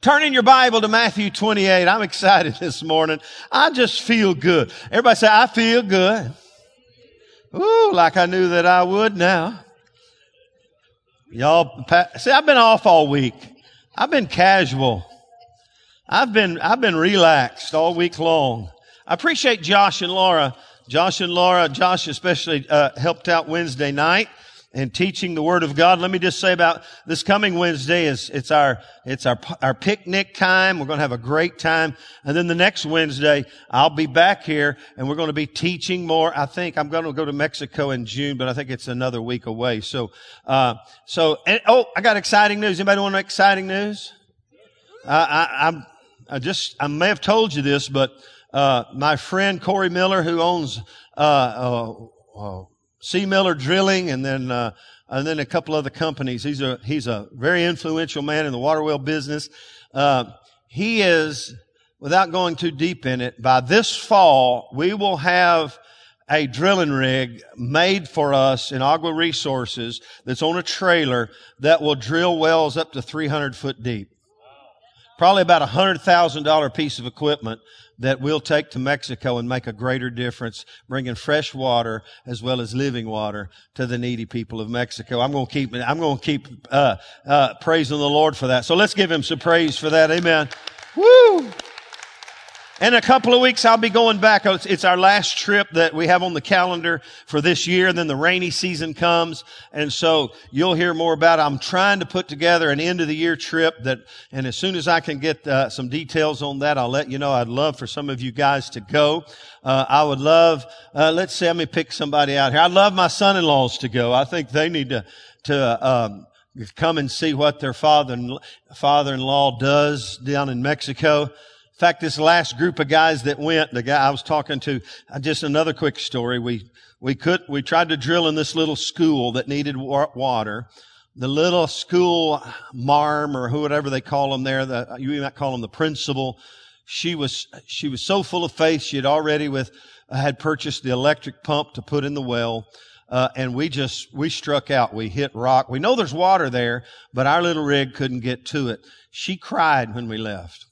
Turn in your Bible to Matthew 28. I'm excited this morning. I just feel good. Everybody say, I feel good. Ooh, like I knew that I would now. Y'all, see, I've been off all week. I've been casual. I've been, I've been relaxed all week long. I appreciate Josh and Laura. Josh and Laura, Josh especially, uh, helped out Wednesday night and teaching the Word of God. Let me just say about this coming Wednesday is, it's our, it's our, our picnic time. We're going to have a great time. And then the next Wednesday, I'll be back here and we're going to be teaching more. I think I'm going to go to Mexico in June, but I think it's another week away. So, uh, so, and, oh, I got exciting news. Anybody want exciting news? Uh, I, I'm, I just, I may have told you this, but, uh, my friend Corey Miller, who owns, uh, uh, uh C. Miller Drilling, and then uh, and then a couple other companies. He's a he's a very influential man in the water well business. Uh, he is, without going too deep in it, by this fall we will have a drilling rig made for us in Agua Resources that's on a trailer that will drill wells up to 300 foot deep. Probably about a hundred thousand dollar piece of equipment that we'll take to Mexico and make a greater difference, bringing fresh water as well as living water to the needy people of Mexico. I'm going to keep, I'm going to keep, uh, uh, praising the Lord for that. So let's give him some praise for that. Amen. Woo! In a couple of weeks, I'll be going back. It's, it's, our last trip that we have on the calendar for this year. And then the rainy season comes. And so you'll hear more about it. I'm trying to put together an end of the year trip that, and as soon as I can get uh, some details on that, I'll let you know. I'd love for some of you guys to go. Uh, I would love, uh, let's see, let me pick somebody out here. I'd love my son-in-laws to go. I think they need to, to, um, come and see what their father, father-in-law does down in Mexico fact, this last group of guys that went, the guy I was talking to, uh, just another quick story. We, we could, we tried to drill in this little school that needed water. The little school marm or whatever they call them there, the, you might call them the principal. She was, she was so full of faith. She had already with, had purchased the electric pump to put in the well. Uh, and we just, we struck out. We hit rock. We know there's water there, but our little rig couldn't get to it. She cried when we left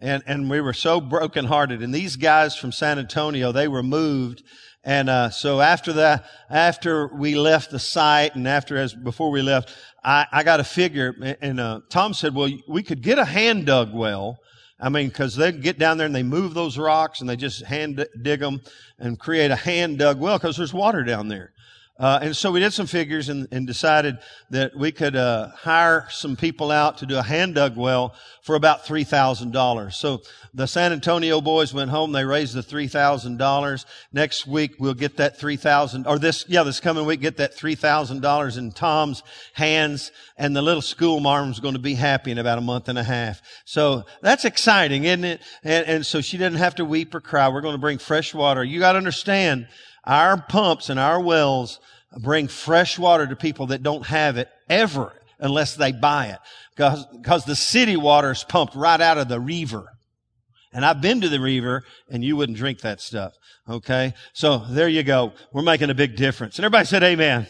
and and we were so brokenhearted. And these guys from San Antonio, they were moved. And uh, so after that, after we left the site, and after as before we left, I, I got a figure. And uh, Tom said, "Well, we could get a hand dug well." I mean, because they get down there and they move those rocks and they just hand dig them and create a hand dug well because there's water down there. Uh, and so we did some figures and, and decided that we could uh, hire some people out to do a hand dug well for about three thousand dollars. So the San Antonio boys went home. They raised the three thousand dollars. Next week we'll get that three thousand, or this yeah this coming week get that three thousand dollars in Tom's hands, and the little school marm's going to be happy in about a month and a half. So that's exciting, isn't it? And, and so she didn't have to weep or cry. We're going to bring fresh water. You got to understand our pumps and our wells bring fresh water to people that don't have it ever unless they buy it. Because, because the city water is pumped right out of the river. And I've been to the river and you wouldn't drink that stuff. Okay. So there you go. We're making a big difference. And everybody said amen.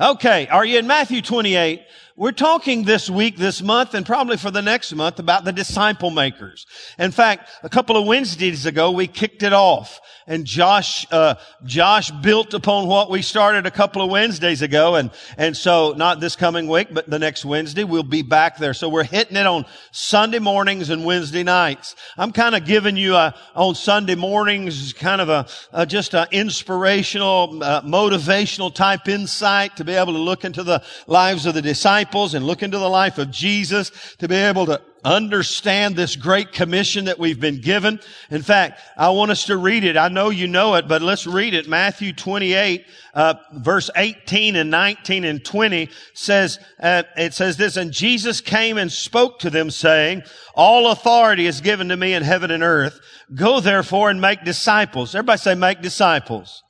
Okay. Are you in Matthew 28? We're talking this week, this month, and probably for the next month about the disciple makers. In fact, a couple of Wednesdays ago, we kicked it off. And Josh, uh, Josh built upon what we started a couple of Wednesdays ago. And, and so not this coming week, but the next Wednesday, we'll be back there. So we're hitting it on Sunday mornings and Wednesday nights. I'm kind of giving you a, on Sunday mornings, kind of a, a just an inspirational, uh, motivational type insight to be able to look into the lives of the disciples disciples and look into the life of Jesus to be able to understand this great commission that we've been given. In fact, I want us to read it. I know you know it, but let's read it. Matthew 28, uh, verse 18 and 19 and 20 says, uh, it says this, and Jesus came and spoke to them saying, all authority is given to me in heaven and earth. Go therefore and make disciples. Everybody say make disciples.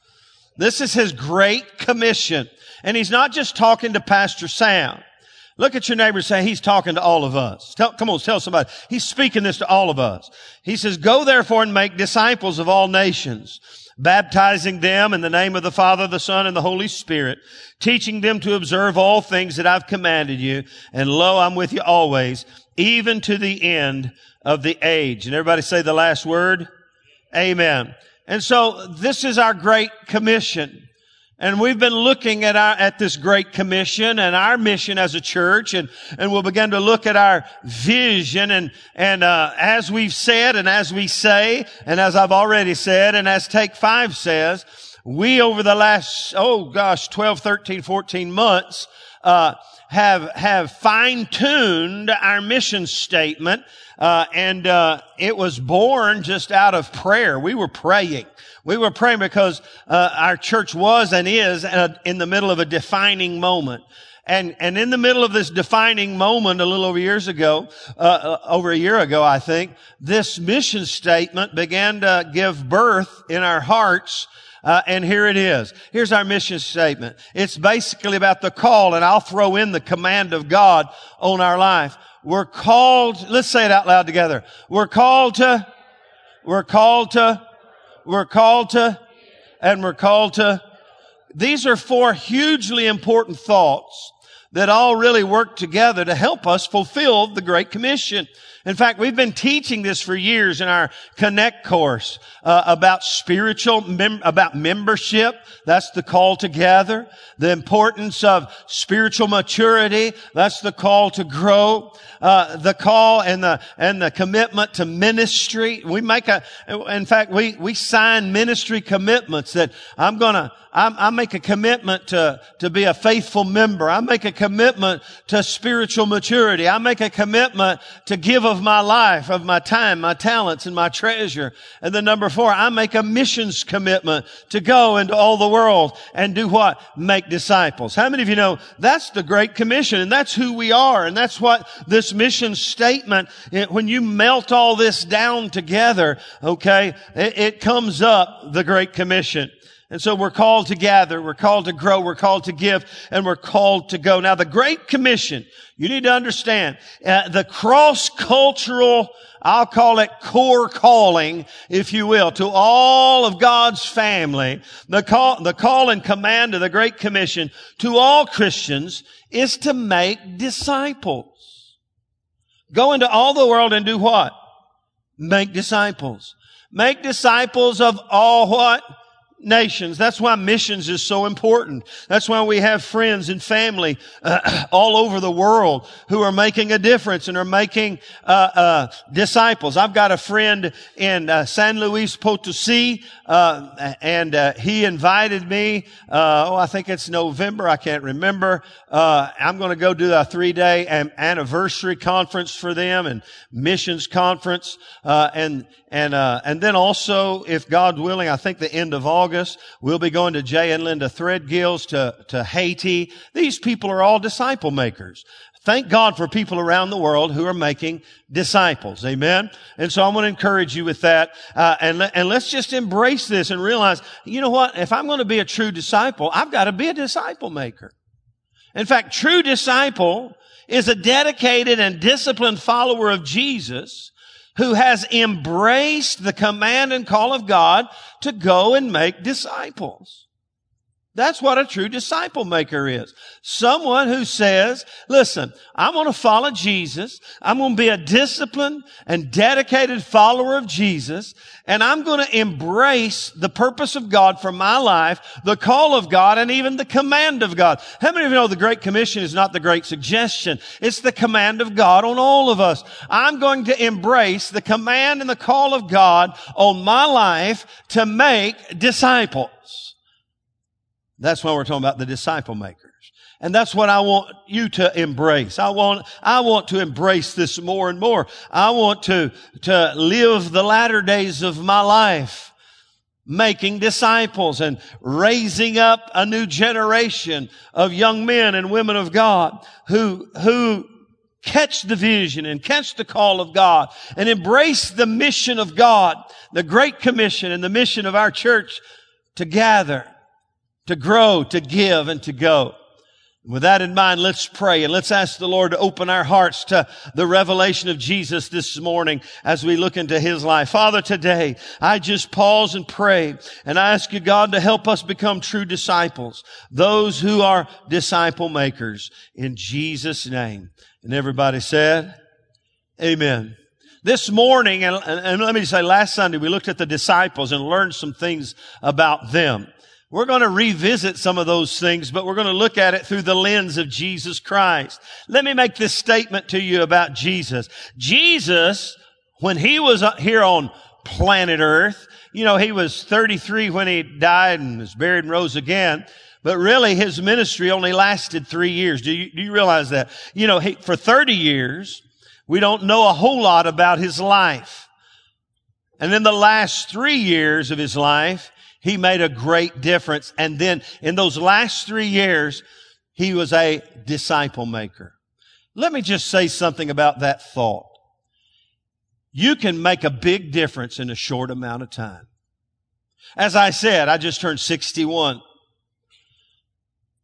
This is his great commission. And he's not just talking to Pastor Sam. Look at your neighbor and say, he's talking to all of us. Tell, come on, tell somebody. He's speaking this to all of us. He says, go therefore and make disciples of all nations, baptizing them in the name of the Father, the Son, and the Holy Spirit, teaching them to observe all things that I've commanded you. And lo, I'm with you always, even to the end of the age. And everybody say the last word. Amen. And so this is our great commission. And we've been looking at our, at this great commission and our mission as a church and, and we'll begin to look at our vision and, and, uh, as we've said and as we say and as I've already said and as Take Five says, we over the last, oh gosh, 12, 13, 14 months, uh, have have fine tuned our mission statement, uh, and uh, it was born just out of prayer. We were praying. We were praying because uh, our church was and is in the middle of a defining moment. And, and in the middle of this defining moment a little over years ago, uh, uh, over a year ago, I think, this mission statement began to give birth in our hearts uh, and here it is. Here's our mission statement. It's basically about the call, and I'll throw in the command of God on our life. We're called, let's say it out loud together. We're called to, we're called to, we're called to, and we're called to. These are four hugely important thoughts that all really work together to help us fulfill the Great Commission. In fact, we've been teaching this for years in our Connect course uh, about spiritual, mem- about membership. That's the call to gather. The importance of spiritual maturity. That's the call to grow. Uh, the call and the and the commitment to ministry. We make a. In fact, we we sign ministry commitments that I'm gonna I, I make a commitment to, to be a faithful member. I make a commitment to spiritual maturity. I make a commitment to give of my life, of my time, my talents, and my treasure. And then number four, I make a missions commitment to go into all the world and do what? Make disciples. How many of you know that's the Great Commission and that's who we are and that's what this mission statement, when you melt all this down together, okay, it, it comes up the Great Commission. And so we're called to gather, we're called to grow, we're called to give, and we're called to go. Now the Great Commission, you need to understand, uh, the cross-cultural, I'll call it core calling, if you will, to all of God's family, the call, the call and command of the Great Commission to all Christians is to make disciples. Go into all the world and do what? Make disciples. Make disciples of all what? Nations. That's why missions is so important. That's why we have friends and family uh, all over the world who are making a difference and are making uh, uh, disciples. I've got a friend in uh, San Luis Potosi, uh, and uh, he invited me. oh, I think it's November. I can't remember. I'm going to go do a three-day anniversary conference for them and missions conference, and and, uh, and then also, if God's willing, I think the end of August, we'll be going to Jay and Linda Threadgills to, to Haiti. These people are all disciple makers. Thank God for people around the world who are making disciples. Amen. And so I want to encourage you with that. Uh, and, and let's just embrace this and realize, you know what? If I'm going to be a true disciple, I've got to be a disciple maker. In fact, true disciple is a dedicated and disciplined follower of Jesus who has embraced the command and call of God to go and make disciples. That's what a true disciple maker is. Someone who says, listen, I'm going to follow Jesus. I'm going to be a disciplined and dedicated follower of Jesus. And I'm going to embrace the purpose of God for my life, the call of God, and even the command of God. How many of you know the Great Commission is not the Great Suggestion? It's the command of God on all of us. I'm going to embrace the command and the call of God on my life to make disciples. That's why we're talking about the disciple makers. And that's what I want you to embrace. I want, I want to embrace this more and more. I want to, to live the latter days of my life making disciples and raising up a new generation of young men and women of God who, who catch the vision and catch the call of God and embrace the mission of God, the great commission and the mission of our church to gather to grow, to give, and to go. With that in mind, let's pray and let's ask the Lord to open our hearts to the revelation of Jesus this morning as we look into His life. Father, today, I just pause and pray and I ask you, God, to help us become true disciples, those who are disciple makers in Jesus' name. And everybody said, Amen. This morning, and, and, let me say, last Sunday, we looked at the disciples and learned some things about them. We're going to revisit some of those things, but we're going to look at it through the lens of Jesus Christ. Let me make this statement to you about Jesus. Jesus, when he was here on planet Earth, you know, he was 33 when he died and was buried and rose again. But really, his ministry only lasted three years. Do you, do you realize that? You know, he, for 30 years, we don't know a whole lot about his life. And in the last three years of his life, he made a great difference. And then in those last three years, he was a disciple maker. Let me just say something about that thought. You can make a big difference in a short amount of time. As I said, I just turned 61.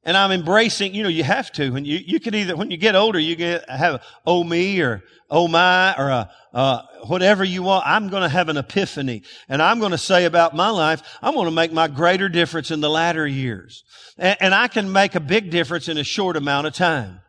And I'm embracing, you know, you have to. When you, you can either, when you get older, you get, have oh me or oh my or a, uh, whatever you want. I'm going to have an epiphany and I'm going to say about my life, I'm going to make my greater difference in the latter years. And, and I can make a big difference in a short amount of time.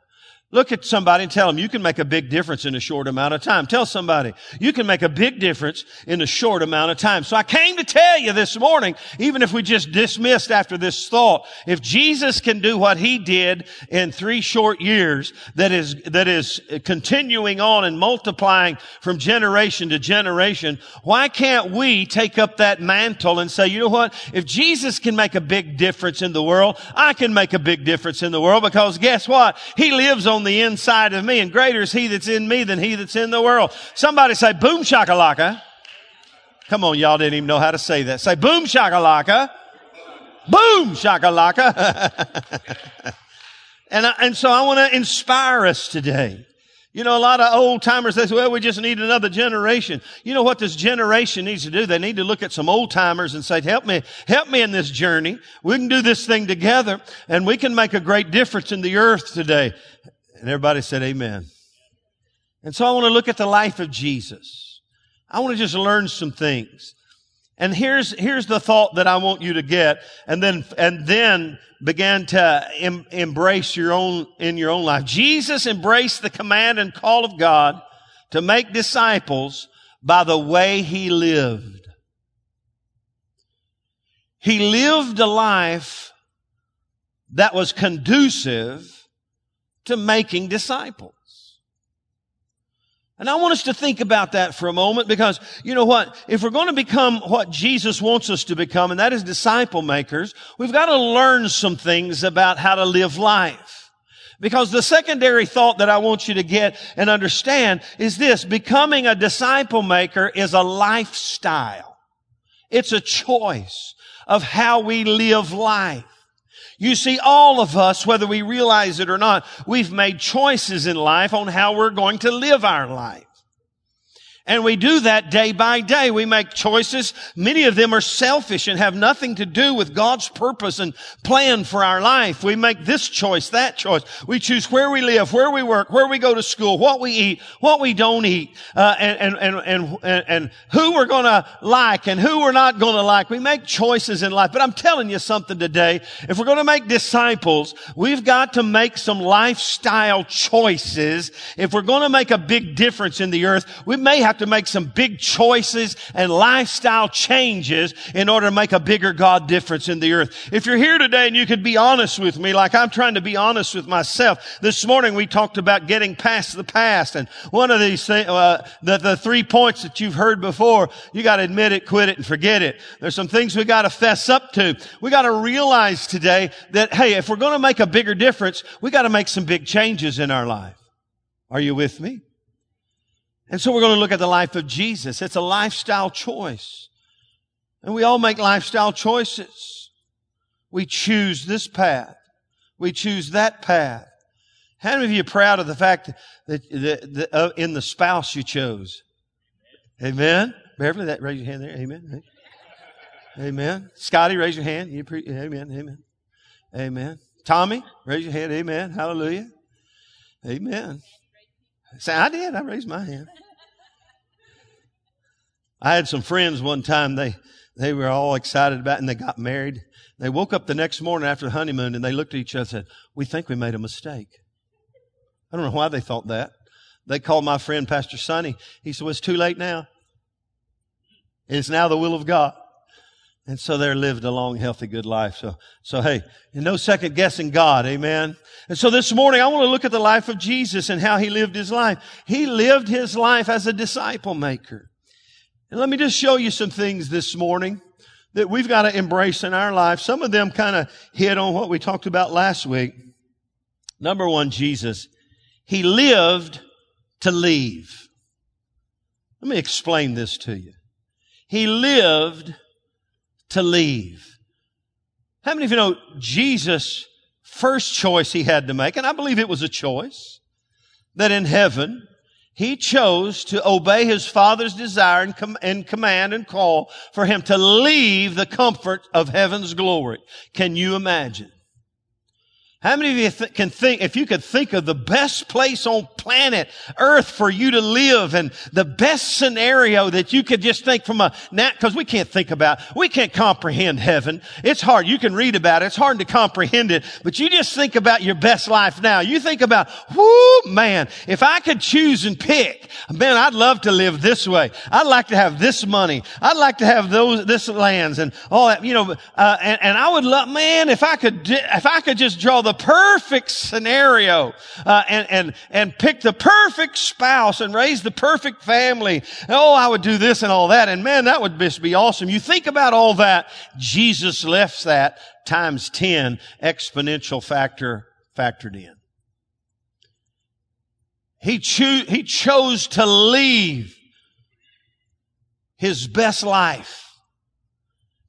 Look at somebody and tell them you can make a big difference in a short amount of time. Tell somebody you can make a big difference in a short amount of time. So I came to tell you this morning, even if we just dismissed after this thought, if Jesus can do what he did in three short years that is, that is continuing on and multiplying from generation to generation, why can't we take up that mantle and say, you know what? If Jesus can make a big difference in the world, I can make a big difference in the world because guess what? He lives on on the inside of me and greater is he that's in me than he that's in the world. Somebody say boom shakalaka. Come on, y'all didn't even know how to say that. Say boom shakalaka. Boom shakalaka. and, I, and so I want to inspire us today. You know, a lot of old timers, they say, well, we just need another generation. You know what this generation needs to do? They need to look at some old timers and say, help me, help me in this journey. We can do this thing together and we can make a great difference in the earth today. And everybody said amen. And so I want to look at the life of Jesus. I want to just learn some things. And here's, here's the thought that I want you to get and then, and then begin to em, embrace your own, in your own life. Jesus embraced the command and call of God to make disciples by the way he lived. He lived a life that was conducive to making disciples. And I want us to think about that for a moment because, you know what? If we're going to become what Jesus wants us to become, and that is disciple makers, we've got to learn some things about how to live life. Because the secondary thought that I want you to get and understand is this, becoming a disciple maker is a lifestyle. It's a choice of how we live life. You see, all of us, whether we realize it or not, we've made choices in life on how we're going to live our life. And we do that day by day. We make choices. Many of them are selfish and have nothing to do with God's purpose and plan for our life. We make this choice, that choice. We choose where we live, where we work, where we go to school, what we eat, what we don't eat, uh, and, and, and, and, and who we're going to like and who we're not going to like. We make choices in life. But I'm telling you something today. If we're going to make disciples, we've got to make some lifestyle choices. If we're going to make a big difference in the earth, we may have have to make some big choices and lifestyle changes in order to make a bigger God difference in the earth. If you're here today and you could be honest with me, like I'm trying to be honest with myself. This morning we talked about getting past the past and one of these things, uh, the, the three points that you've heard before, you got to admit it, quit it, and forget it. There's some things we got to fess up to. We got to realize today that, hey, if we're going to make a bigger difference, we got to make some big changes in our life. Are you with me? And so we're going to look at the life of Jesus. It's a lifestyle choice. And we all make lifestyle choices. We choose this path. We choose that path. How many of you are proud of the fact that, that, that uh, in the spouse you chose? Amen. Beverly, that raise your hand there. Amen. Amen. Scotty, raise your hand. You pre- amen. Amen. Amen. Tommy, raise your hand. Amen. Hallelujah. Amen. Say, I did. I raised my hand. I had some friends one time, they, they were all excited about it and they got married. They woke up the next morning after the honeymoon and they looked at each other and said, we think we made a mistake. I don't know why they thought that. They called my friend Pastor Sonny. He said, well, it's too late now. It's now the will of God. And so they're lived a long, healthy, good life. So, so hey, no second guessing God. Amen. And so this morning I want to look at the life of Jesus and how he lived his life. He lived his life as a disciple maker. And let me just show you some things this morning that we've got to embrace in our life. Some of them kind of hit on what we talked about last week. Number one, Jesus. He lived to leave. Let me explain this to you. He lived to leave. How many of you know Jesus' first choice he had to make, and I believe it was a choice, that in heaven, he chose to obey his father's desire and, com- and, command and call for him to leave the comfort of heaven's glory. Can you imagine? How many of you th- can think, if you could think of the best place on planet Earth for you to live and the best scenario that you could just think from a, nap, cause we can't think about, we can't comprehend heaven. It's hard. You can read about it. It's hard to comprehend it, but you just think about your best life now. You think about, whoo, man, if I could choose and pick, man, I'd love to live this way. I'd like to have this money. I'd like to have those, this lands and all that, you know, uh, and, and I would love, man, if I could, if I could just draw the the perfect scenario uh, and and and pick the perfect spouse and raise the perfect family. Oh, I would do this and all that, and man, that would just be awesome. You think about all that. Jesus left that times ten exponential factor factored in. He, cho- he chose to leave his best life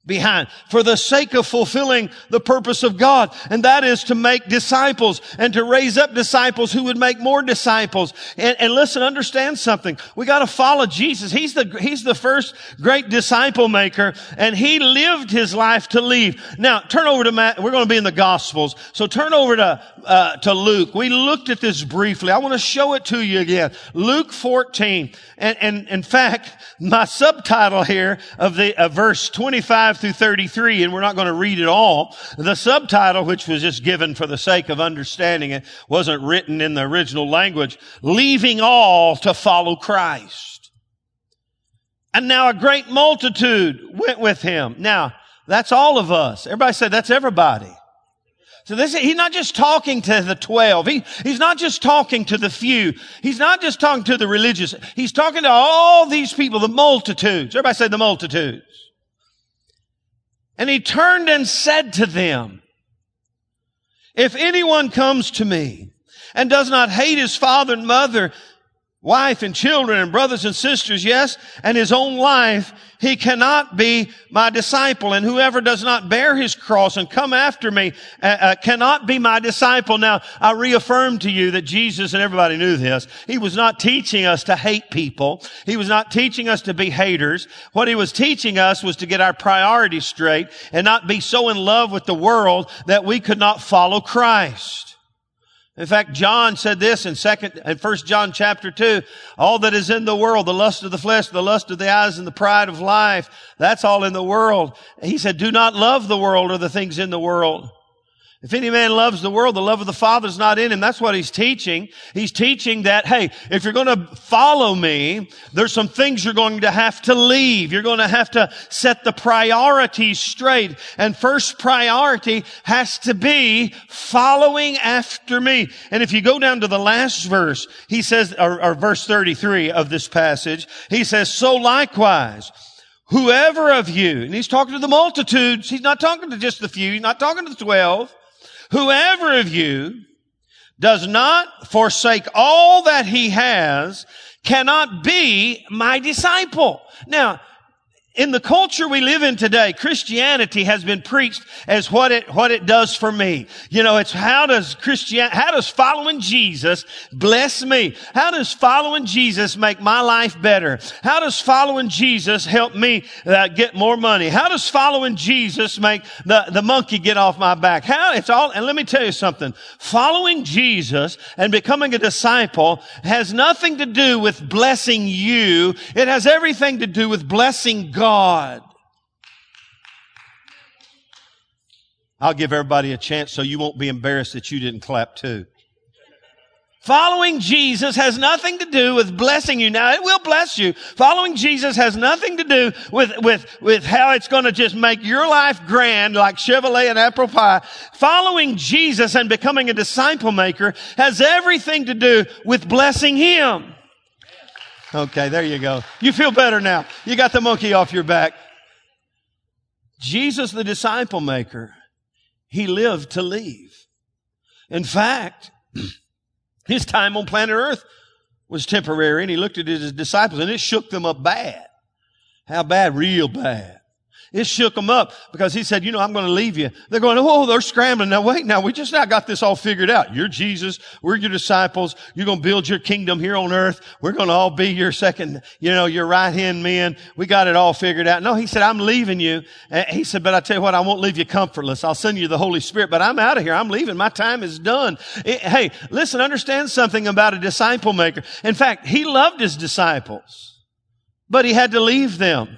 behind for the sake of fulfilling the purpose of God. And that is to make disciples and to raise up disciples who would make more disciples. And, and listen, understand something. We got to follow Jesus. He's the, he's the first great disciple maker and he lived his life to leave. Now turn over to Matt. We're going to be in the gospels. So turn over to, uh, to Luke. We looked at this briefly. I want to show it to you again. Luke 14. And, and in fact, my subtitle here of the, uh, verse 25 25 through 33, and we're not going to read it all. The subtitle, which was just given for the sake of understanding it, wasn't written in the original language, leaving all to follow Christ. And now a great multitude went with him. Now, that's all of us. Everybody said that's everybody. So this, he's not just talking to the twelve. He, he's not just talking to the few. He's not just talking to the religious. He's talking to all these people, the multitudes. Everybody say the multitudes. And he turned and said to them, if anyone comes to me and does not hate his father and mother wife and children and brothers and sisters, yes, and his own life, he cannot be my disciple. And whoever does not bear his cross and come after me uh, uh, cannot be my disciple. Now, I reaffirm to you that Jesus, and everybody knew this, he was not teaching us to hate people. He was not teaching us to be haters. What he was teaching us was to get our priorities straight and not be so in love with the world that we could not follow Christ. In fact, John said this in second, in first John chapter two, all that is in the world, the lust of the flesh, the lust of the eyes, and the pride of life, that's all in the world. He said, do not love the world or the things in the world. If any man loves the world, the love of the Father is not in him. That's what he's teaching. He's teaching that, hey, if you're going to follow me, there's some things you're going to have to leave. You're going to have to set the priorities straight. And first priority has to be following after me. And if you go down to the last verse, he says, or, or verse 33 of this passage, he says, so likewise, whoever of you, and he's talking to the multitudes, he's not talking to just the few, he's not talking to the twelve, whoever of you does not forsake all that he has cannot be my disciple. Now, in the culture we live in today, Christianity has been preached as what it, what it does for me. You know, it's how does Christian, how does following Jesus bless me? How does following Jesus make my life better? How does following Jesus help me uh, get more money? How does following Jesus make the, the monkey get off my back? How, it's all, and let me tell you something. Following Jesus and becoming a disciple has nothing to do with blessing you. It has everything to do with blessing God God. I'll give everybody a chance so you won't be embarrassed that you didn't clap too. Following Jesus has nothing to do with blessing you. Now, it will bless you. Following Jesus has nothing to do with, with, with how it's going to just make your life grand like Chevrolet and apple pie. Following Jesus and becoming a disciple maker has everything to do with blessing Him. Okay, there you go. You feel better now. You got the monkey off your back. Jesus, the disciple maker, He lived to leave. In fact, His time on planet Earth was temporary and he looked at his disciples and it shook them up bad. How bad? Real bad. It shook them up because he said, you know, I'm going to leave you. They're going, oh, oh, they're scrambling. Now wait, now we just now got this all figured out. You're Jesus. We're your disciples. You're going to build your kingdom here on earth. We're going to all be your second, you know, your right hand men. We got it all figured out. No, he said, I'm leaving you. And he said, but I tell you what, I won't leave you comfortless. I'll send you the Holy Spirit, but I'm out of here. I'm leaving. My time is done. It, hey, listen, understand something about a disciple maker. In fact, he loved his disciples, but he had to leave them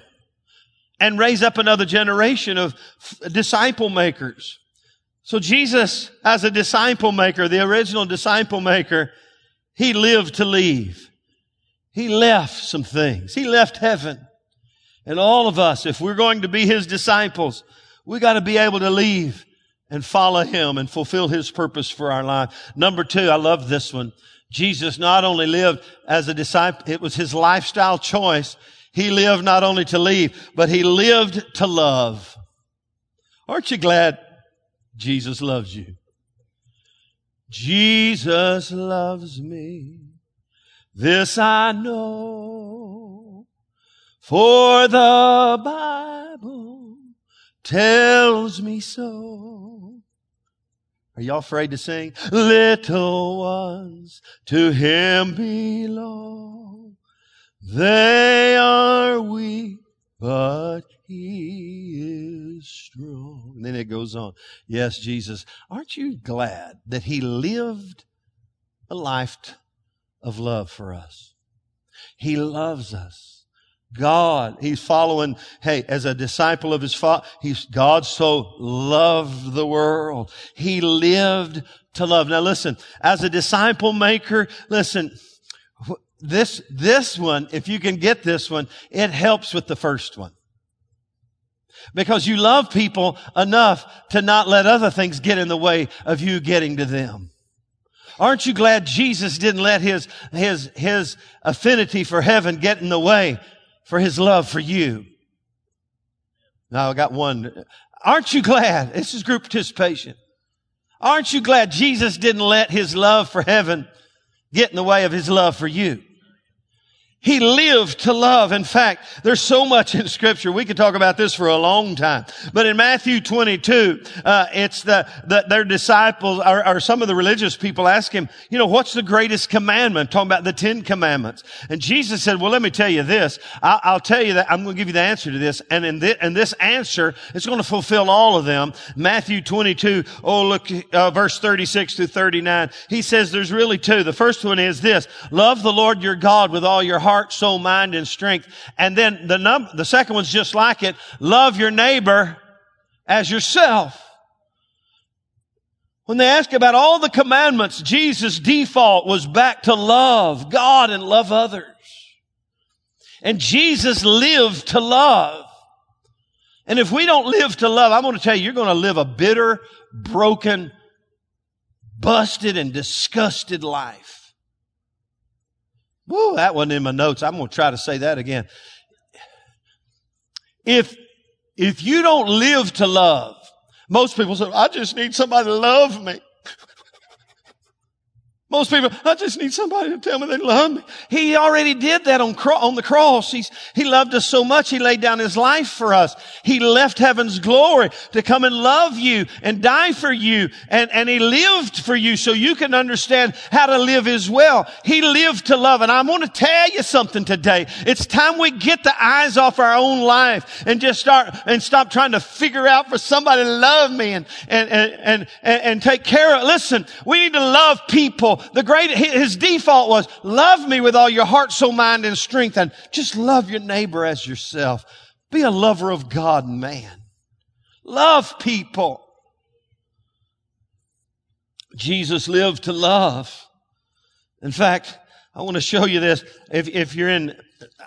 and raise up another generation of disciple makers. So Jesus, as a disciple maker, the original disciple maker, he lived to leave. He left some things. He left heaven. And all of us, if we're going to be his disciples, we got to be able to leave and follow him and fulfill his purpose for our life. Number two, I love this one. Jesus not only lived as a disciple, it was his lifestyle choice. He lived not only to leave, but he lived to love. Aren't you glad Jesus loves you? Jesus loves me. This I know. For the Bible tells me so. Are y'all afraid to sing? Little ones to him belong. They are weak, but he is strong. And then it goes on. Yes, Jesus, aren't you glad that he lived a life of love for us? He loves us. God, he's following, hey, as a disciple of his father, he's, God so loved the world. He lived to love. Now listen, as a disciple maker, listen, this, this one, if you can get this one, it helps with the first one. Because you love people enough to not let other things get in the way of you getting to them. Aren't you glad Jesus didn't let his, his, his affinity for heaven get in the way for his love for you? Now I got one. Aren't you glad? This is group participation. Aren't you glad Jesus didn't let his love for heaven get in the way of his love for you? He lived to love. In fact, there's so much in scripture. We could talk about this for a long time. But in Matthew 22, uh, it's the, the, their disciples or, or, some of the religious people ask him, you know, what's the greatest commandment? Talking about the Ten Commandments. And Jesus said, well, let me tell you this. I'll, I'll tell you that I'm going to give you the answer to this. And in this, and this answer, it's going to fulfill all of them. Matthew 22, oh, look, uh, verse 36 to 39. He says there's really two. The first one is this. Love the Lord your God with all your heart heart, soul, mind, and strength. And then the num- the second one's just like it. Love your neighbor as yourself. When they ask about all the commandments, Jesus' default was back to love God and love others. And Jesus lived to love. And if we don't live to love, I'm going to tell you, you're going to live a bitter, broken, busted, and disgusted life. Woo, that wasn't in my notes. I'm going to try to say that again. If, if you don't live to love, most people say, I just need somebody to love me. Most people, I just need somebody to tell me they love me. He already did that on, cro- on the cross. He's, he loved us so much, He laid down His life for us. He left heaven's glory to come and love you and die for you. And, and He lived for you so you can understand how to live as well. He lived to love. And I want to tell you something today. It's time we get the eyes off our own life and just start and stop trying to figure out for somebody to love me and, and, and, and, and take care of. Listen, we need to love people the great, his default was love me with all your heart, soul, mind, and strength and just love your neighbor as yourself. Be a lover of God, and man. Love people. Jesus lived to love. In fact, I want to show you this. If, if you're in,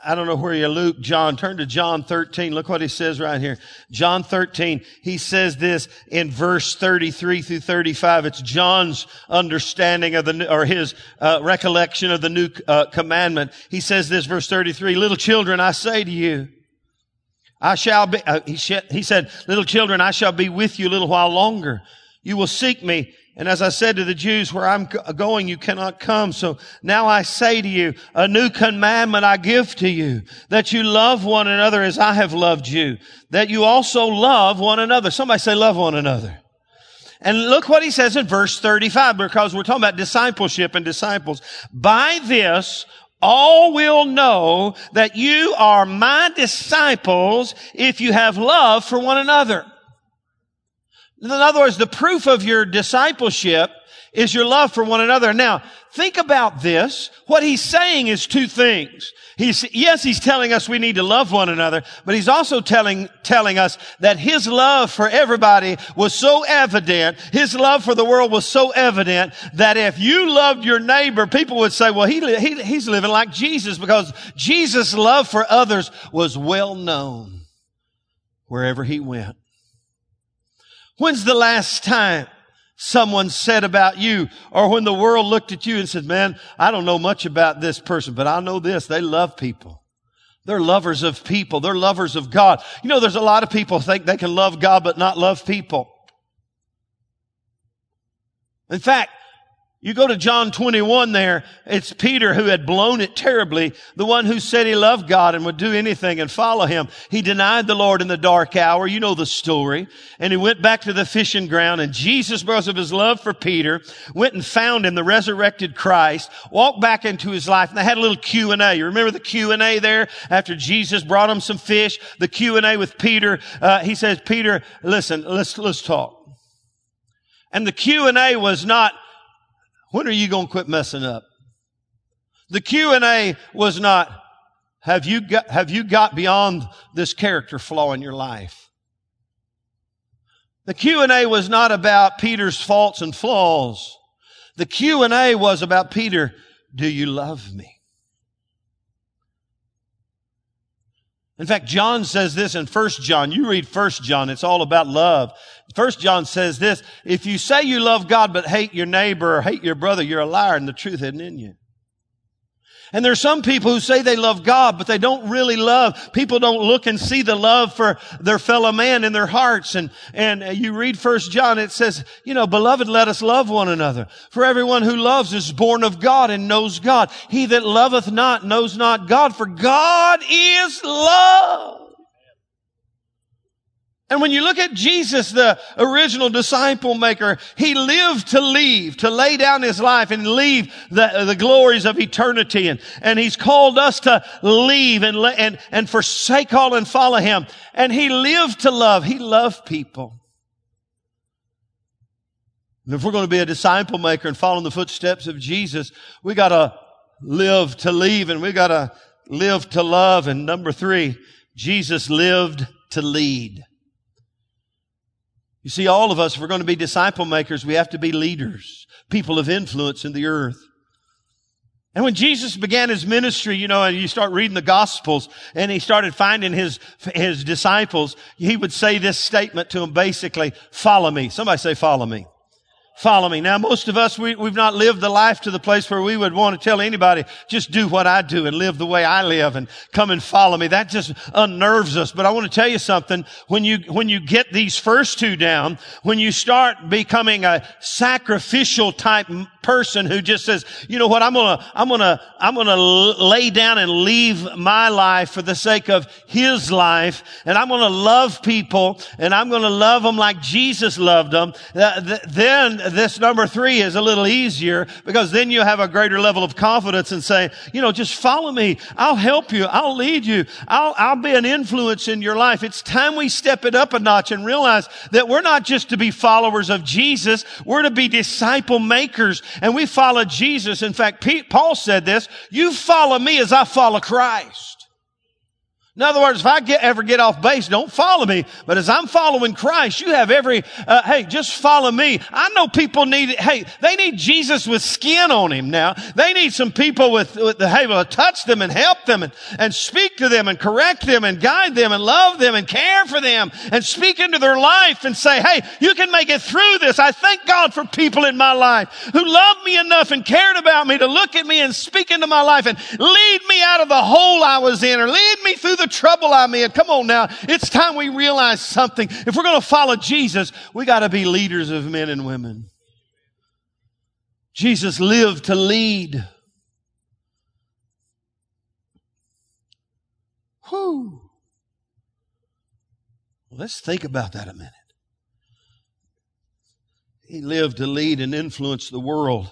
I don't know where you're, Luke, John, turn to John 13. Look what he says right here. John 13, he says this in verse 33 through 35. It's John's understanding of the, or his uh, recollection of the new uh, commandment. He says this, verse 33, little children, I say to you, I shall be, uh, he, sh- he said, little children, I shall be with you a little while longer. You will seek me. And as I said to the Jews, where I'm going, you cannot come. So now I say to you, a new commandment I give to you, that you love one another as I have loved you, that you also love one another. Somebody say love one another. And look what he says in verse 35, because we're talking about discipleship and disciples. By this, all will know that you are my disciples if you have love for one another. In other words, the proof of your discipleship is your love for one another. Now, think about this. What he's saying is two things. He's, yes, he's telling us we need to love one another, but he's also telling, telling us that his love for everybody was so evident, his love for the world was so evident that if you loved your neighbor, people would say, well, he, he he's living like Jesus because Jesus' love for others was well known wherever he went. When's the last time someone said about you or when the world looked at you and said, man, I don't know much about this person, but I know this. They love people. They're lovers of people. They're lovers of God. You know, there's a lot of people think they can love God but not love people. In fact, you go to John 21 there, it's Peter who had blown it terribly, the one who said he loved God and would do anything and follow him. He denied the Lord in the dark hour. You know the story. And he went back to the fishing ground and Jesus, because of his love for Peter, went and found him the resurrected Christ, walked back into his life and they had a little Q&A. You remember the Q&A there after Jesus brought him some fish? The Q&A with Peter. Uh, he says, Peter, listen, let's, let's talk. And the Q&A was not, when are you going to quit messing up? The Q&A was not, have you got, have you got beyond this character flaw in your life? The Q&A was not about Peter's faults and flaws. The Q&A was about Peter, do you love me? In fact, John says this in 1 John. You read 1 John, it's all about love. 1 John says this, if you say you love God but hate your neighbor or hate your brother, you're a liar and the truth isn't in you. And there's some people who say they love God, but they don't really love. People don't look and see the love for their fellow man in their hearts. And, and you read first John, it says, you know, beloved, let us love one another. For everyone who loves is born of God and knows God. He that loveth not knows not God, for God is love. And when you look at Jesus, the original disciple maker, he lived to leave, to lay down his life and leave the, the glories of eternity. And, and he's called us to leave and, and, and forsake all and follow him. And he lived to love. He loved people. And if we're going to be a disciple maker and follow in the footsteps of Jesus, we got to live to leave and we got to live to love. And number three, Jesus lived to lead. You see, all of us, if we're going to be disciple makers, we have to be leaders, people of influence in the earth. And when Jesus began his ministry, you know, and you start reading the gospels and he started finding his, his disciples, he would say this statement to them basically, follow me. Somebody say, follow me follow me. Now, most of us, we, we've not lived the life to the place where we would want to tell anybody, just do what I do and live the way I live and come and follow me. That just unnerves us. But I want to tell you something. When you, when you get these first two down, when you start becoming a sacrificial type person who just says, you know what, I'm gonna, I'm gonna, I'm gonna lay down and leave my life for the sake of His life, and I'm gonna love people, and I'm gonna love them like Jesus loved them, uh, then this number three is a little easier because then you have a greater level of confidence and say, you know, just follow me. I'll help you. I'll lead you. I'll, I'll be an influence in your life. It's time we step it up a notch and realize that we're not just to be followers of Jesus. We're to be disciple makers and we follow Jesus. In fact, Paul said this, you follow me as I follow Christ. In other words, if I get, ever get off base, don't follow me. But as I'm following Christ, you have every, uh, hey, just follow me. I know people need, hey, they need Jesus with skin on him now. They need some people with, with the, hey, will touch them and help them and, and speak to them and correct them and guide them and love them and care for them and speak into their life and say, hey, you can make it through this. I thank God for people in my life who loved me enough and cared about me to look at me and speak into my life and lead me out of the hole I was in or lead me through the trouble I'm in. Come on now. It's time we realize something. If we're going to follow Jesus, we got to be leaders of men and women. Jesus lived to lead. Whew. Let's think about that a minute. He lived to lead and influence the world.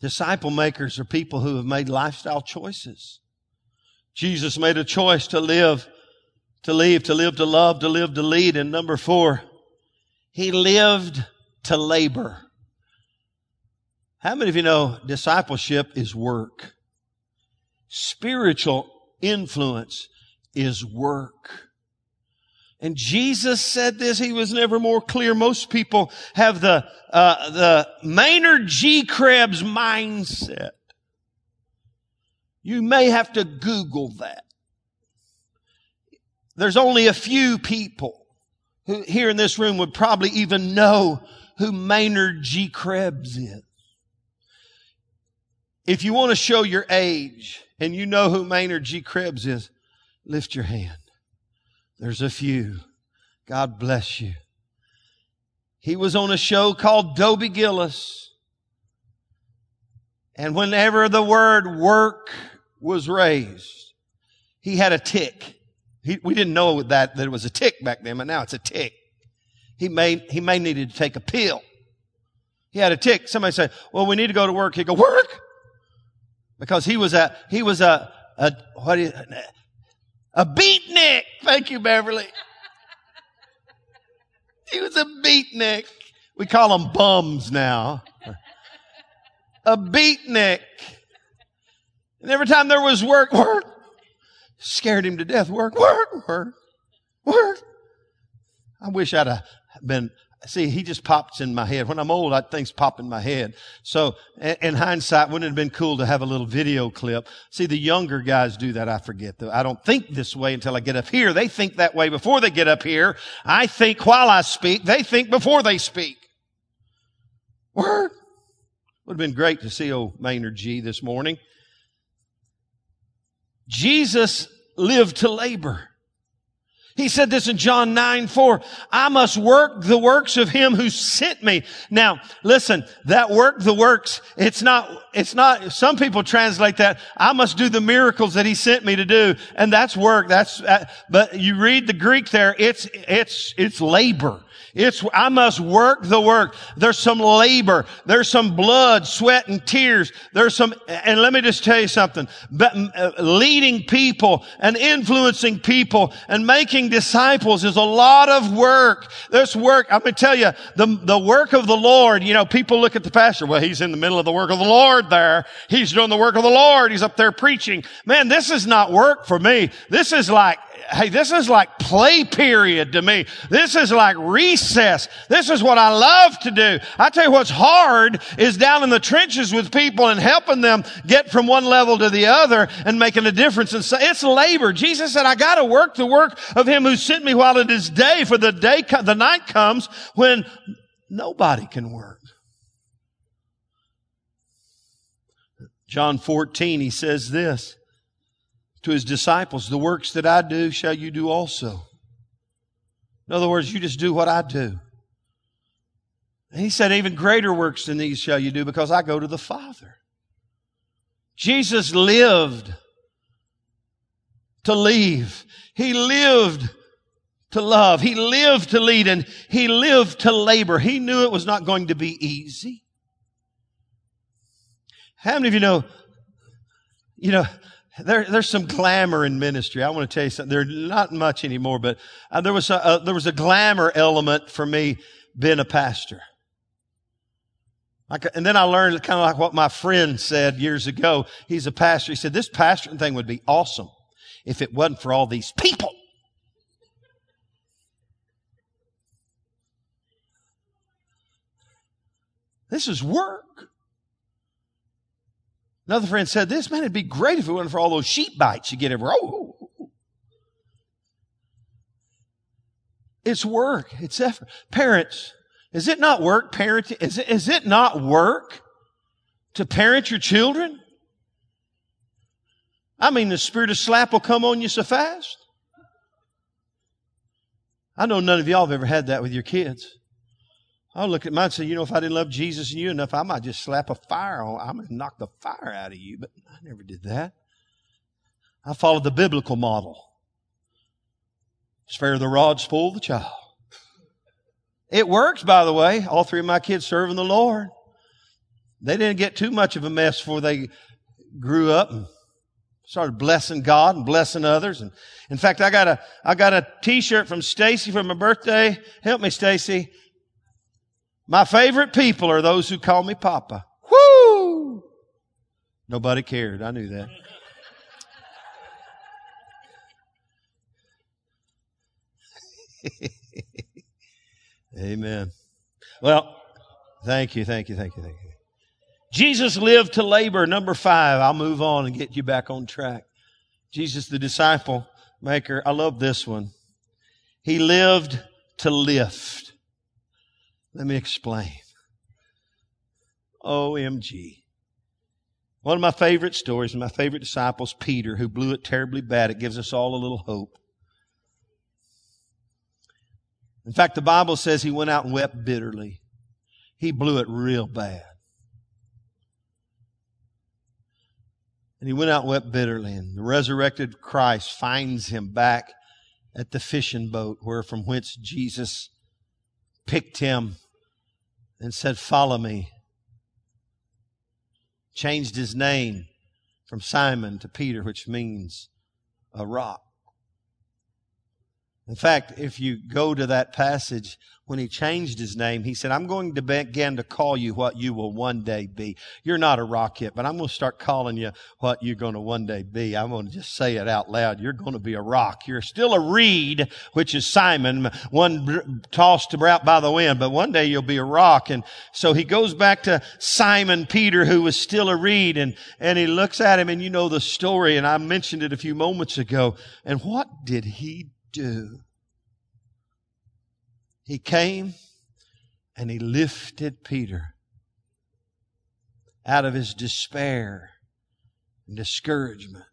Disciple makers are people who have made lifestyle choices. Jesus made a choice to live, to leave, to live, to love, to live, to lead. And number four, he lived to labor. How many of you know discipleship is work? Spiritual influence is work. And Jesus said this. He was never more clear. Most people have the, uh, the Maynard G. Krebs mindset. You may have to Google that. There's only a few people who here in this room would probably even know who Maynard G. Krebs is. If you want to show your age and you know who Maynard G. Krebs is, lift your hand. There's a few. God bless you. He was on a show called Dobie Gillis. And whenever the word work was raised, he had a tic. He, we didn't know that, that it was a tic back then, but now it's a tic. He may, he may needed to take a pill. He had a tic. Somebody said, well, we need to go to work. He'd go, work? Because he was a, he was a, a, what is, a beatnik. Thank you, Beverly. he was a beatnik. We call them bums now. a beatnik. And every time there was work, work, scared him to death. Work, work, work, work. I wish I'd have been, see, he just pops in my head. When I'm old, I, things pop in my head. So in hindsight, wouldn't it have been cool to have a little video clip? See, the younger guys do that. I forget. Though. I don't think this way until I get up here. They think that way before they get up here. I think while I speak. They think before they speak. Word. Would have been great to see old Maynard G this morning. Jesus lived to labor. He said this in John 9, 4. I must work the works of him who sent me. Now, listen, that work the works, it's not, it's not, some people translate that, I must do the miracles that he sent me to do. And that's work. That's, uh, but you read the Greek there, it's, it's, it's labor. It's, I must work the work. There's some labor. There's some blood, sweat, and tears. There's some, and let me just tell you something. Uh, leading people and influencing people and making disciples is a lot of work. There's work. I'm going to tell you, the, the work of the Lord, you know, people look at the pastor. Well, he's in the middle of the work of the Lord there. He's doing the work of the Lord. He's up there preaching. Man, this is not work for me. This is like hey, this is like play period to me. This is like recess. This is what I love to do. I tell you what's hard is down in the trenches with people and helping them get from one level to the other and making a difference. And so it's labor. Jesus said, I got to work the work of him who sent me while it is day for the day, the night comes when nobody can work. John 14, he says this to his disciples, the works that I do shall you do also. In other words, you just do what I do. And he said, even greater works than these shall you do because I go to the Father. Jesus lived to leave. He lived to love. He lived to lead and he lived to labor. He knew it was not going to be easy. How many of you know, you know, there, there's some glamour in ministry. I want to tell you something. There's not much anymore, but uh, there was a, uh, there was a glamour element for me being a pastor. Like, and then I learned kind of like what my friend said years ago. He's a pastor. He said, this pastoring thing would be awesome. if it wasn't for all these people. This is work. Another friend said this, man, it'd be great if it wasn't for all those sheep bites you get everywhere. Oh, It's work. It's effort. Parents, is it not work parenting? Is it, is it not work to parent your children? I mean, the spirit of slap will come on you so fast. I know none of y'all have ever had that with your kids. I'll look at mine and say, you know, if I didn't love Jesus and you enough, I might just slap a fire on, I'm going to knock the fire out of you. But I never did that. I followed the biblical model. Spare the rod, spoil the child. It works, by the way. All three of my kids serving the Lord. They didn't get too much of a mess before they grew up and started blessing God and blessing others. And in fact, I got a, I got a t-shirt from Stacy for my birthday. Help me, Stacy. My favorite people are those who call me Papa. Whoo! Nobody cared. I knew that. Amen. Well, thank you, thank you, thank you, thank you. Jesus lived to labor. Number five. I'll move on and get you back on track. Jesus, the disciple maker. I love this one. He lived to lift. Let me explain. OMG. One of my favorite stories, my favorite disciples, Peter, who blew it terribly bad. It gives us all a little hope. In fact, the Bible says he went out and wept bitterly. He blew it real bad. And he went out and wept bitterly. And the resurrected Christ finds him back at the fishing boat where from whence Jesus picked him and said, Follow me. Changed his name from Simon to Peter, which means a rock. In fact, if you go to that passage, when he changed his name, he said, I'm going to begin to call you what you will one day be. You're not a rock yet, but I'm going to start calling you what you're going to one day be. I'm going to just say it out loud. You're going to be a rock. You're still a reed, which is Simon, one tossed about by the wind, but one day you'll be a rock. And so he goes back to Simon Peter, who was still a reed, and, and he looks at him, and you know the story, and I mentioned it a few moments ago. And what did he do? He came and he lifted Peter out of his despair and discouragement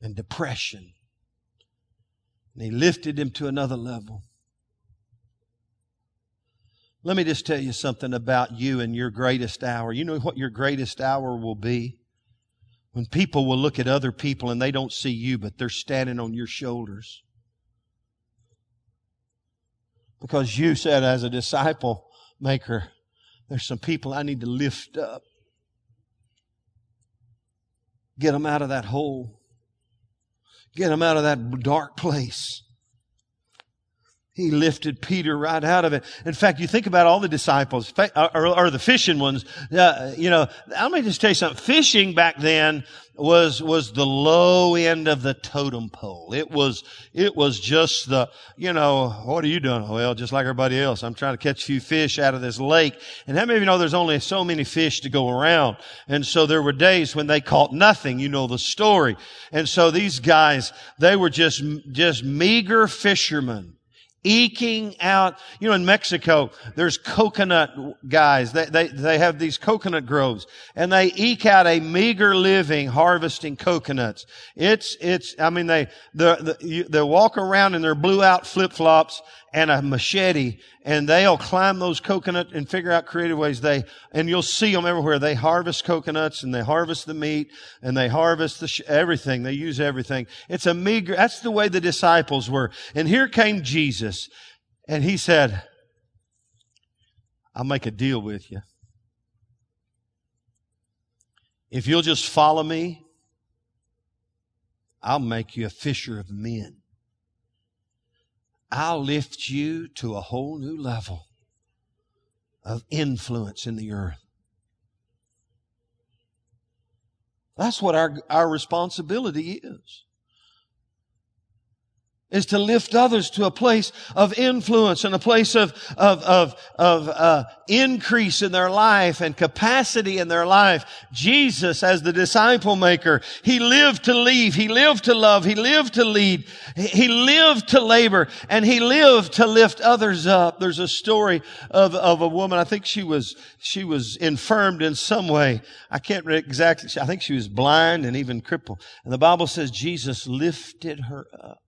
and depression. And he lifted him to another level. Let me just tell you something about you and your greatest hour. You know what your greatest hour will be? When people will look at other people and they don't see you, but they're standing on your shoulders. Because you said, as a disciple maker, there's some people I need to lift up. Get them out of that hole. Get them out of that dark place. He lifted Peter right out of it. In fact, you think about all the disciples, or, or the fishing ones, uh, you know, let me just tell you something. Fishing back then was, was the low end of the totem pole. It was, it was just the, you know, what are you doing? Well, just like everybody else. I'm trying to catch a few fish out of this lake. And how many of you know there's only so many fish to go around? And so there were days when they caught nothing. You know the story. And so these guys, they were just, just meager fishermen eking out. You know, in Mexico, there's coconut guys. They, they, they have these coconut groves and they eke out a meager living harvesting coconuts. It's, it's, I mean, they, the, the, you, they walk around in their blue out flip flops and a machete and they'll climb those coconut and figure out creative ways they, and you'll see them everywhere. They harvest coconuts and they harvest the meat and they harvest the sh- everything. They use everything. It's a meager, that's the way the disciples were. And here came Jesus and he said, I'll make a deal with you. If you'll just follow me, I'll make you a fisher of men. I'll lift you to a whole new level of influence in the earth. That's what our, our responsibility is. Is to lift others to a place of influence and a place of of of of uh, increase in their life and capacity in their life. Jesus, as the disciple maker, he lived to leave, he lived to love, he lived to lead, he lived to labor, and he lived to lift others up. There's a story of of a woman. I think she was she was infirmed in some way. I can't exactly. I think she was blind and even crippled. And the Bible says Jesus lifted her up.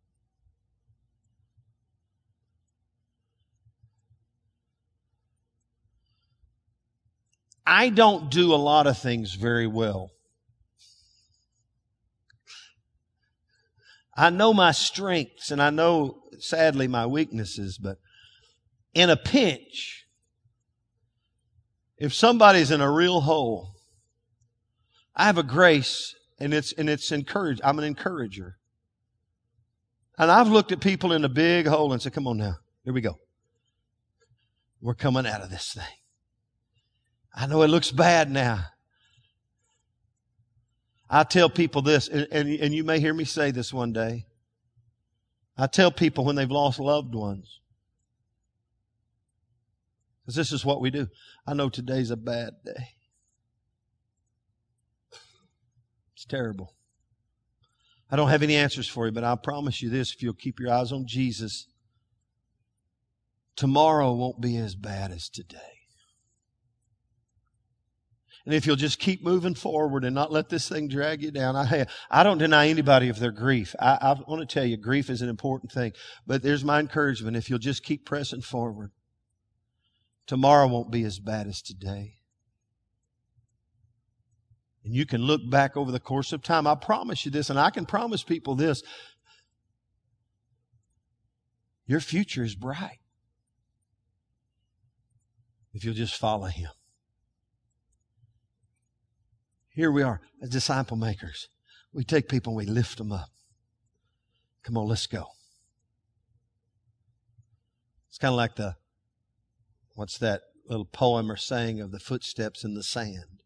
I don't do a lot of things very well. I know my strengths and I know, sadly, my weaknesses, but in a pinch, if somebody's in a real hole, I have a grace and it's, and it's encouraged. I'm an encourager. And I've looked at people in a big hole and said, come on now, here we go. We're coming out of this thing. I know it looks bad now. I tell people this, and, and, and, you may hear me say this one day. I tell people when they've lost loved ones, because this is what we do. I know today's a bad day. It's terrible. I don't have any answers for you, but I promise you this if you'll keep your eyes on Jesus, tomorrow won't be as bad as today. And if you'll just keep moving forward and not let this thing drag you down, I, I don't deny anybody of their grief. I, I want to tell you, grief is an important thing. But there's my encouragement. If you'll just keep pressing forward, tomorrow won't be as bad as today. And you can look back over the course of time. I promise you this, and I can promise people this. Your future is bright if you'll just follow Him. Here we are as disciple makers. We take people and we lift them up. Come on, let's go. It's kind of like the, what's that little poem or saying of the footsteps in the sand.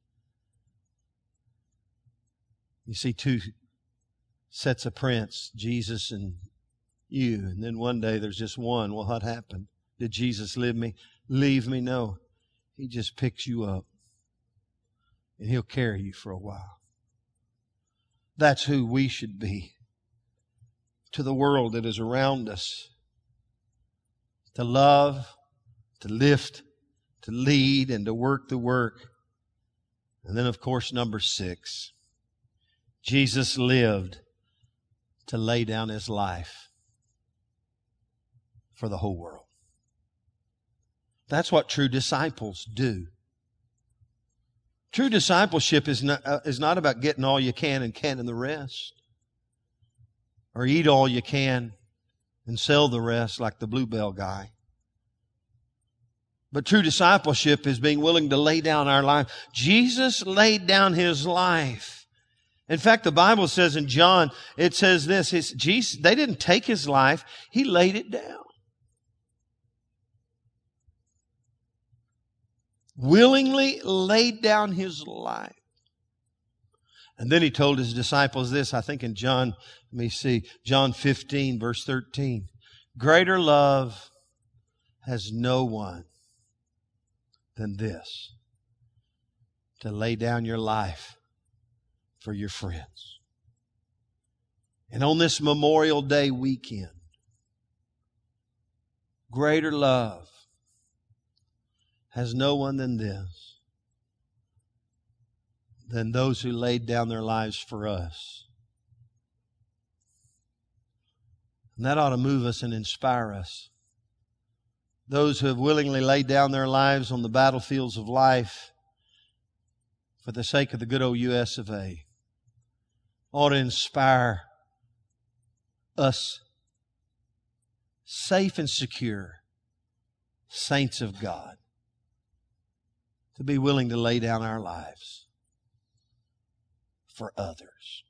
You see two sets of prints, Jesus and you, and then one day there's just one. Well, what happened? Did Jesus leave me? Leave me? No. He just picks you up and He'll carry you for a while. That's who we should be to the world that is around us. To love, to lift, to lead, and to work the work. And then, of course, number six, Jesus lived to lay down his life for the whole world. That's what true disciples do. True discipleship is not, uh, is not about getting all you can and canning the rest. Or eat all you can and sell the rest like the bluebell guy. But true discipleship is being willing to lay down our life. Jesus laid down his life. In fact, the Bible says in John, it says this, Jesus, they didn't take his life, he laid it down. Willingly laid down his life. And then he told his disciples this, I think in John, let me see, John 15, verse 13. Greater love has no one than this to lay down your life for your friends. And on this Memorial Day weekend, greater love has no one than this, than those who laid down their lives for us. And that ought to move us and inspire us. Those who have willingly laid down their lives on the battlefields of life for the sake of the good old U.S. of A. ought to inspire us safe and secure saints of God to be willing to lay down our lives for others.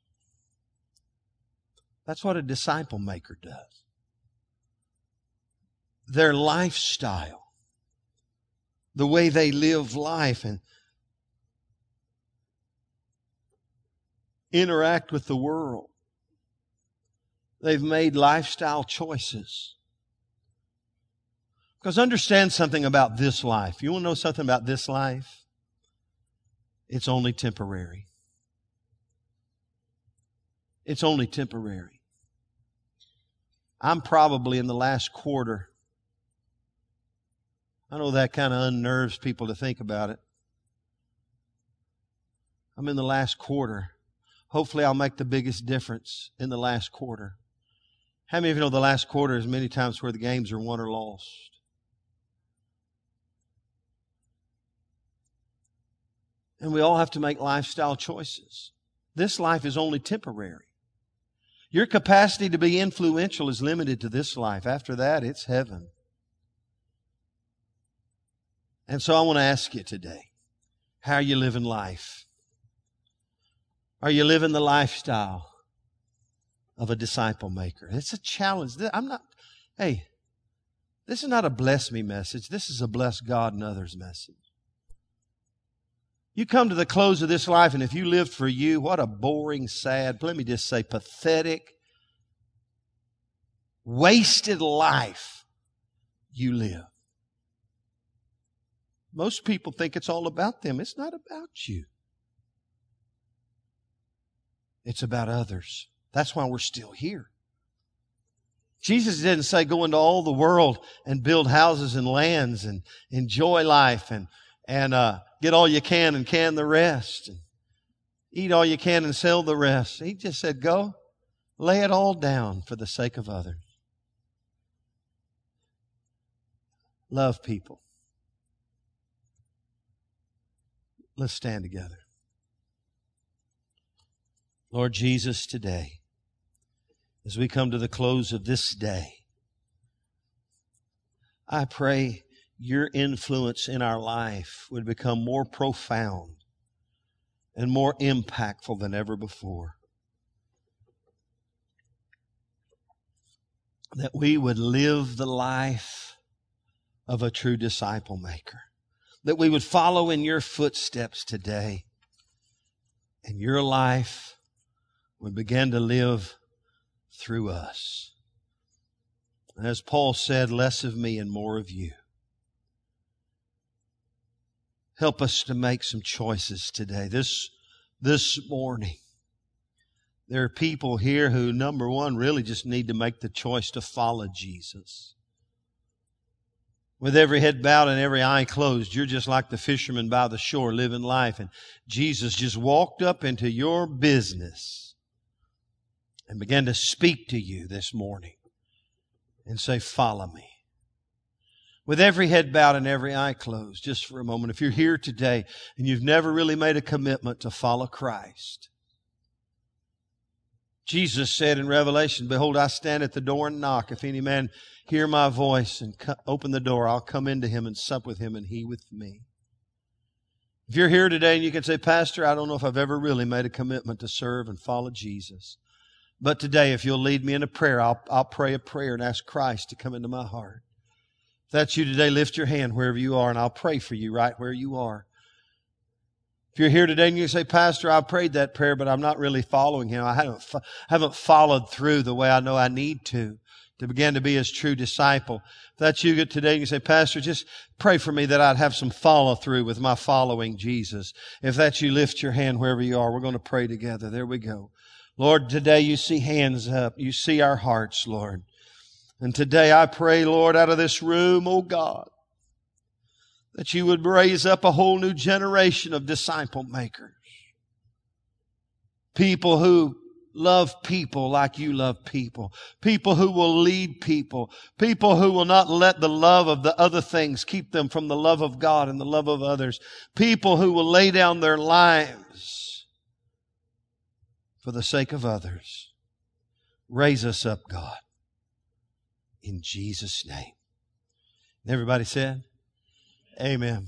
That's what a disciple maker does. Their lifestyle, the way they live life and interact with the world They've made lifestyle choices. Because understand something about this life. You want to know something about this life? It's only temporary. It's only temporary. I'm probably in the last quarter. I know that kind of unnerves people to think about it. I'm in the last quarter. Hopefully, I'll make the biggest difference in the last quarter. How many of you know the last quarter is many times where the games are won or lost? And we all have to make lifestyle choices. This life is only temporary. Your capacity to be influential is limited to this life. After that, it's heaven. And so I want to ask you today how are you living life? Are you living the lifestyle of a disciple maker? It's a challenge. I'm not, hey, this is not a bless me message. This is a bless God and others message. You come to the close of this life, and if you lived for you, what a boring, sad, let me just say, pathetic, wasted life you live. Most people think it's all about them. It's not about you. It's about others. That's why we're still here. Jesus didn't say go into all the world and build houses and lands and enjoy life and, and, uh, get all you can and can the rest. And eat all you can and sell the rest. He just said, go lay it all down for the sake of others. Love people. Let's stand together. Lord Jesus, today, as we come to the close of this day, I pray your influence in our life would become more profound and more impactful than ever before. That we would live the life of a true disciple maker. That we would follow in your footsteps today. And your life would begin to live through us. As Paul said, less of me and more of you. Help us to make some choices today. This, this morning, there are people here who, number one, really just need to make the choice to follow Jesus. With every head bowed and every eye closed, you're just like the fisherman by the shore living life. And Jesus just walked up into your business and began to speak to you this morning and say, Follow me with every head bowed and every eye closed, just for a moment, if you're here today and you've never really made a commitment to follow Christ, Jesus said in Revelation, Behold, I stand at the door and knock. If any man hear my voice and open the door, I'll come into him and sup with him and he with me. If you're here today and you can say, Pastor, I don't know if I've ever really made a commitment to serve and follow Jesus. But today, if you'll lead me in a prayer, I'll, I'll pray a prayer and ask Christ to come into my heart. If that's you today, lift your hand wherever you are and I'll pray for you right where you are. If you're here today and you say, Pastor, I prayed that prayer, but I'm not really following him. I haven't, haven't followed through the way I know I need to, to begin to be his true disciple. If that's you today and you say, Pastor, just pray for me that I'd have some follow through with my following Jesus. If that's you, lift your hand wherever you are. We're going to pray together. There we go. Lord, today you see hands up. You see our hearts, Lord. And today I pray, Lord, out of this room, oh God, that you would raise up a whole new generation of disciple makers. People who love people like you love people. People who will lead people. People who will not let the love of the other things keep them from the love of God and the love of others. People who will lay down their lives for the sake of others. Raise us up, God in Jesus' name. And everybody said, Amen.